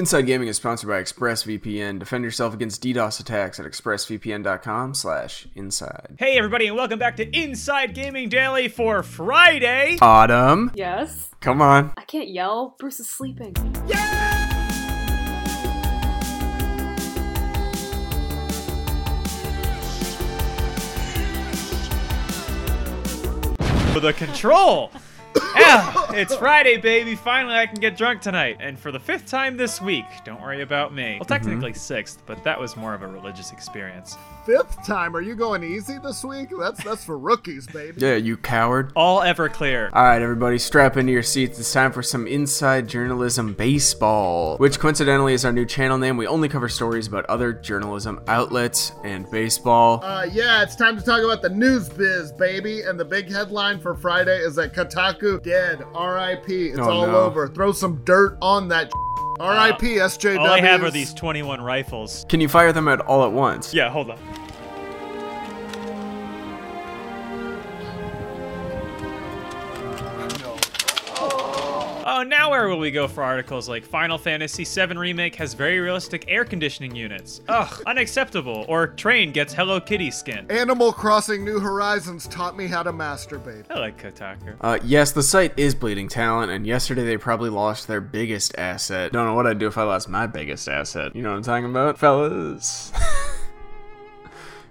Inside Gaming is sponsored by ExpressVPN. Defend yourself against DDoS attacks at expressvpn.com slash inside. Hey everybody and welcome back to Inside Gaming Daily for Friday. Autumn, Yes. come on. I can't yell. Bruce is sleeping. For the control. yeah, it's Friday, baby. Finally, I can get drunk tonight. And for the fifth time this week, don't worry about me. Well, technically sixth, but that was more of a religious experience. Fifth time? Are you going easy this week? That's that's for rookies, baby. Yeah, you coward. All ever clear. All right, everybody, strap into your seats. It's time for some Inside Journalism Baseball, which coincidentally is our new channel name. We only cover stories about other journalism outlets and baseball. Uh, yeah, it's time to talk about the news biz, baby. And the big headline for Friday is that Kotaku dead. R.I.P. It's Oh, all no. over. Throw some dirt on that. R.I.P. Uh, SJW. All I have are these 21 rifles. Can you fire them at all at once? Yeah, hold on. Now where will we go for articles like Final Fantasy VII Remake has very realistic air conditioning units? Ugh, unacceptable. Or Train gets Hello Kitty skin. Animal Crossing New Horizons taught me how to masturbate. I like Kotaku. Uh, yes, the site is bleeding talent, and yesterday they probably lost their biggest asset. Don't know what I'd do if I lost my biggest asset. You know what I'm talking about, fellas?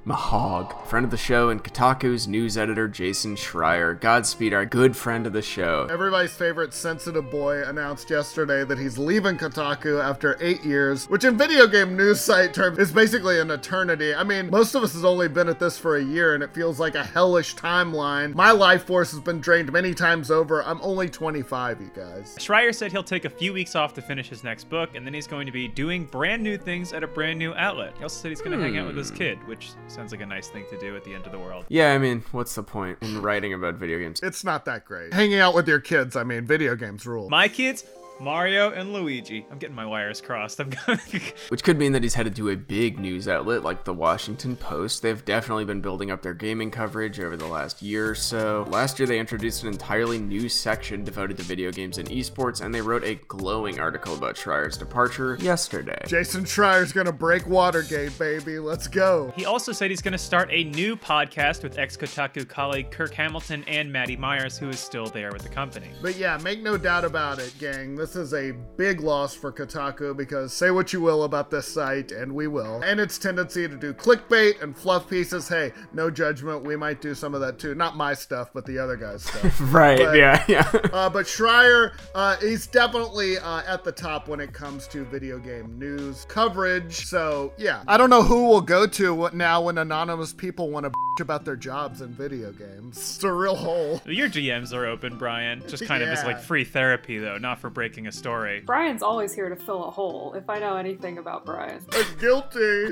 Mahog, friend of the show, and Kotaku's news editor Jason Schreier. Godspeed, our good friend of the show. Everybody's favorite sensitive boy announced yesterday that he's leaving Kotaku after eight years, which in video game news site terms is basically an eternity. I mean, most of us has only been at this for a year and it feels like a hellish timeline. My life force has been drained many times over. I'm only 25, you guys. Schreier said he'll take a few weeks off to finish his next book, and then he's going to be doing brand new things at a brand new outlet. He also said he's going to hang out with his hmm. kid, which sounds like a nice thing to do at the end of the world. Yeah, I mean, what's the point in writing about video games? It's not that great. Hanging out with your kids, I mean, video games rule. My kids, Mario and Luigi. I'm getting my wires crossed. I'm going. Which could mean that he's headed to a big news outlet like the Washington Post. They've definitely been building up their gaming coverage over the last year or so. Last year, they introduced an entirely new section devoted to video games and esports, and they wrote a glowing article about Schreier's departure yesterday. Jason Schreier's gonna break Watergate, baby. Let's go. he also said he's going to start a new podcast with ex Kotaku colleague Kirk Hamilton and Maddie Myers, who is still there with the company. But yeah, make no doubt about it, gang. This is a big loss for Kotaku because say what you will about this site, and we will. And its tendency to do clickbait and fluff pieces. Hey, no judgment. We might do some of that too. Not my stuff, but the other guy's stuff. Right, But- yeah, yeah. uh, but Schreier, uh, he's definitely uh, at the top when it comes to video game news coverage. So yeah, I don't know who will go to what now when anonymous people want to bitch about their jobs in video games. It's a real hole. Your DMs are open, Brian. Just kind of as like free therapy, though, not for breaking a story. Brian's always here to fill a hole, if I know anything about Brian. Guilty.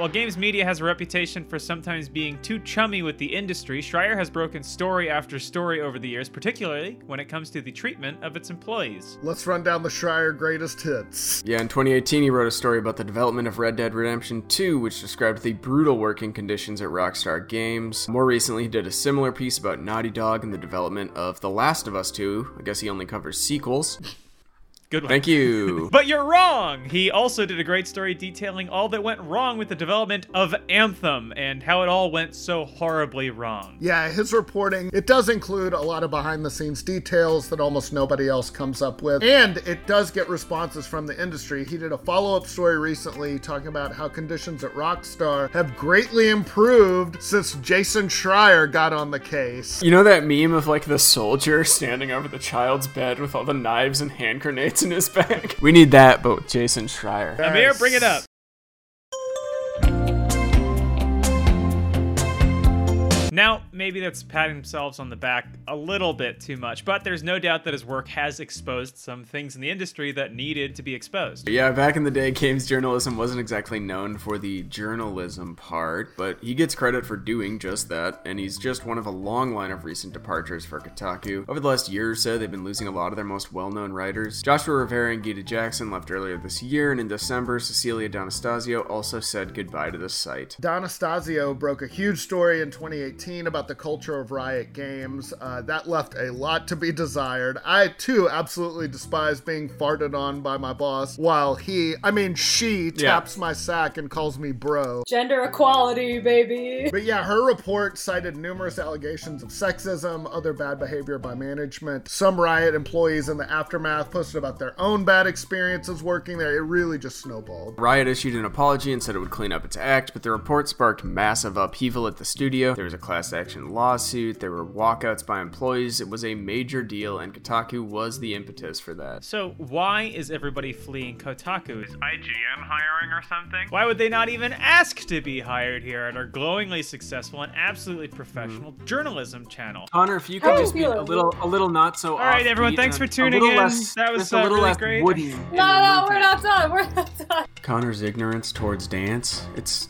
While games media has a reputation for sometimes being too chummy with the industry, Schreier has broken story after story over the years, particularly when it comes to the treatment of its employees. Let's run down the Schreier greatest hits. Yeah, in 2018, he wrote a story about the development of Red Dead Redemption 2, which described the brutal working conditions at Rockstar Games. More recently, he did a similar piece about Naughty Dog and the development of The Last of Us 2. I guess he only covers sequels. Good one. Thank you. But you're wrong! He also did a great story detailing all that went wrong with the development of Anthem and how it all went so horribly wrong. Yeah, his reporting, it does include a lot of behind the scenes details that almost nobody else comes up with. And it does get responses from the industry. He did a follow up story recently talking about how conditions at Rockstar have greatly improved since Jason Schreier got on the case. You know that meme of like the soldier standing over the child's bed with all the knives and hand grenades in his bag? We need that, but with Jason Schreier. Amir, bring it up. Now, maybe that's patting themselves on the back a little bit too much, but there's no doubt that his work has exposed some things in the industry that needed to be exposed. Yeah, back in the day, games journalism wasn't exactly known for the journalism part, but he gets credit for doing just that, and he's just one of a long line of recent departures for Kotaku. Over the last year or so, they've been losing a lot of their most well known writers. Joshua Rivera and Gita Jackson left earlier this year, and in December, Cecilia D'Anastasio also said goodbye to the site. D'Anastasio broke a huge story in 2018 about the culture of Riot Games. Uh, that left a lot to be desired. I too absolutely despise being farted on by my boss while he, I mean, she Yeah. taps my sack and calls me bro. Gender equality, baby. But yeah, her report cited numerous allegations of sexism, other bad behavior by management. Some Riot employees in the aftermath posted about their own bad experiences working there. It really just snowballed. Riot issued an apology and said it would clean up its act, but the report sparked massive upheaval at the studio. There was a class action lawsuit, there were walkouts by employees. It was a major deal, and Kotaku was the impetus for that. So why is everybody fleeing Kotaku? Is IGN hiring or something? Why would they not even ask to be hired here at our glowingly successful and absolutely professional journalism channel? Connor, if you could do just be a little, a little not so. All right, everyone, thanks for tuning in. less- That was, just a uh, little really less great. wooden in No, no, we're not done. We're not done. Connor's ignorance towards dance, it's,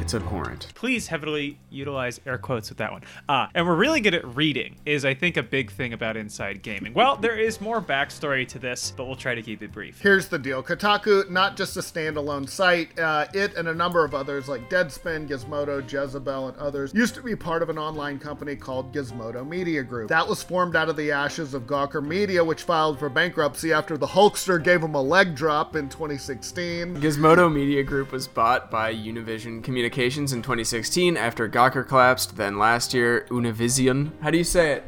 it's abhorrent. Please heavily utilize air quotes with that one. Uh, and we're really good at reading, is I think a big thing about Inside Gaming. Well, there is more backstory to this, but we'll try to keep it brief. Here's the deal Kotaku, not just a standalone site, uh, it and a number of others like Deadspin, Gizmodo, Jezebel, and others used to be part of an online company called Gizmodo Media Group. That was formed out of the ashes of Gawker Media, which filed for bankruptcy after the Hulkster gave him a leg drop in 2016. Gizmodo Media Group was bought by Univision Communications in 2016 after Gawker collapsed. Then last year, Univision, how do you say it?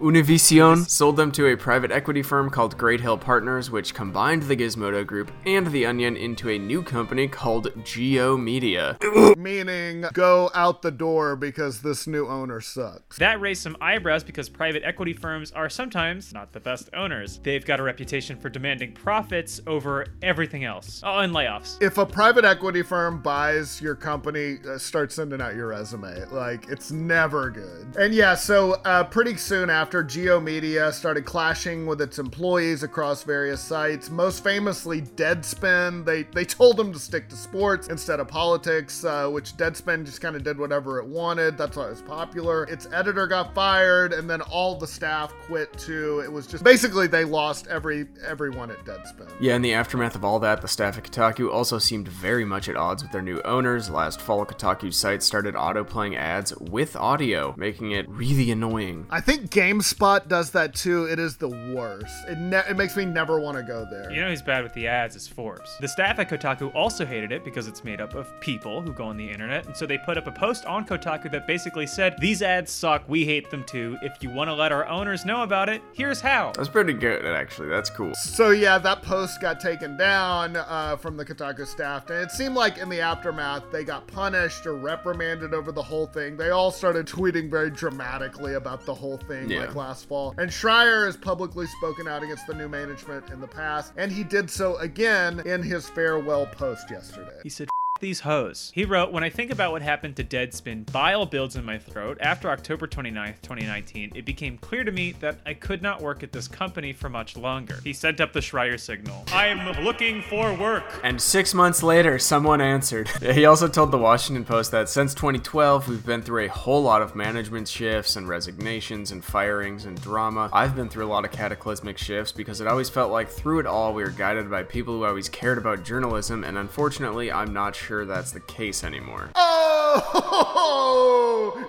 Univision sold them to a private equity firm called Great Hill Partners, which combined the Gizmodo Group and The Onion into a new company called G/O Media. Meaning, go out the door because this new owner sucks. That raised some eyebrows because private equity firms are sometimes not the best owners. They've got a reputation for demanding profits over everything else. Oh, and layoffs. If a private equity firm buys your company, uh, start sending out your resume. Like, it's never good. And yeah, so uh, pretty soon after, G/O Media started clashing with its employees across various sites. Most famously, Deadspin. They they told them to stick to sports instead of politics, uh, which Deadspin just kind of did whatever it wanted. That's why it was popular. Its editor got fired, and then all the staff quit too. It was just basically they lost every everyone at Deadspin. Yeah, in the aftermath of all that, the staff at Kotaku also seemed very much at odds with their new owners. Last fall, Kotaku's site started auto-playing ads with audio, making it really annoying. I think GameSpot does that too. It is the worst. It, ne- it makes me never want to go there. You know who's bad with the ads is Forbes. The staff at Kotaku also hated it because it's made up of people who go on the internet, and so they put up a post on Kotaku that basically said, These ads suck, we hate them too. If you want to let our owners know about it, here's how. That's pretty good, actually. That's cool. So yeah, that post got taken down uh, from the Kotaku staff, and it seemed like in the aftermath they got punished or reprimanded over the whole thing. They all started tweeting very dramatically about the whole thing, Yeah. Like last fall. And Schreier has publicly spoken out against the new management in the past, and he did so again in his farewell post yesterday. He said, "F- these hoes. He wrote, When I think about what happened to Deadspin, bile builds in my throat. After October 29th, 2019, it became clear to me that I could not work at this company for much longer. He sent up the Schreier signal. I'm looking for work. And six months later, someone answered. He also told the Washington Post that since 2012, we've been through a whole lot of management shifts and resignations and firings and drama. I've been through a lot of cataclysmic shifts because it always felt like through it all, we were guided by people who always cared about journalism, and unfortunately, I'm not sure that's the case anymore. Oh,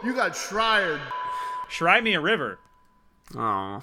you got Schreier. Schrei me a river. Oh,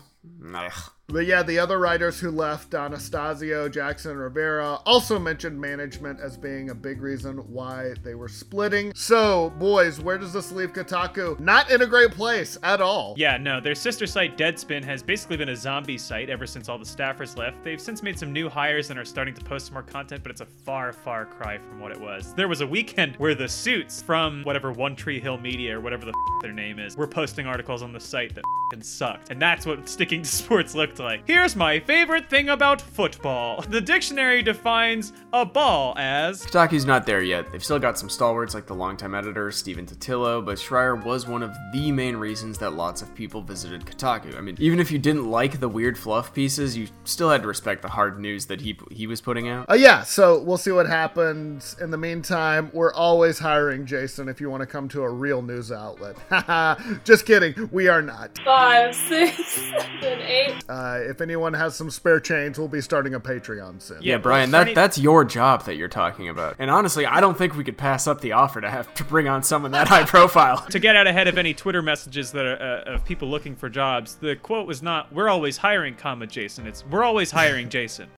But yeah, the other writers who left, Anastasio, Jackson, Rivera, also mentioned management as being a big reason why they were splitting. So, boys, where does this leave Kotaku? Not in a great place at all. Yeah, no, their sister site Deadspin has basically been a zombie site ever since all the staffers left. They've since made some new hires and are starting to post more content, but it's a far, far cry from what it was. There was a weekend where the suits from whatever One Tree Hill Media or whatever the f- their name is were posting articles on the site that fing sucked. And that's what sticking to sports looked like. Here's my favorite thing about football. The dictionary defines a ball as Kotaku's not there yet. They've still got some stalwarts like the longtime editor, Stephen Totilo, but Schreier was one of the main reasons that lots of people visited Kotaku. I mean, even if you didn't like the weird fluff pieces, you still had to respect the hard news that he he was putting out. Uh, yeah, so we'll see what happens. In the meantime, we're always hiring Jason if you want to come to a real news outlet. Haha, just kidding. We are not. Five, six, seven, eight. Uh, Uh, if anyone has some spare change, we'll be starting a Patreon soon. Yeah, Yeah, Brian, that that's your job that you're talking about. And honestly, I don't think we could pass up the offer to have to bring on someone that high profile. to get out ahead of any Twitter messages that are uh, of people looking for jobs, the quote was not "We're always hiring, comma Jason." It's "We're always hiring, Jason."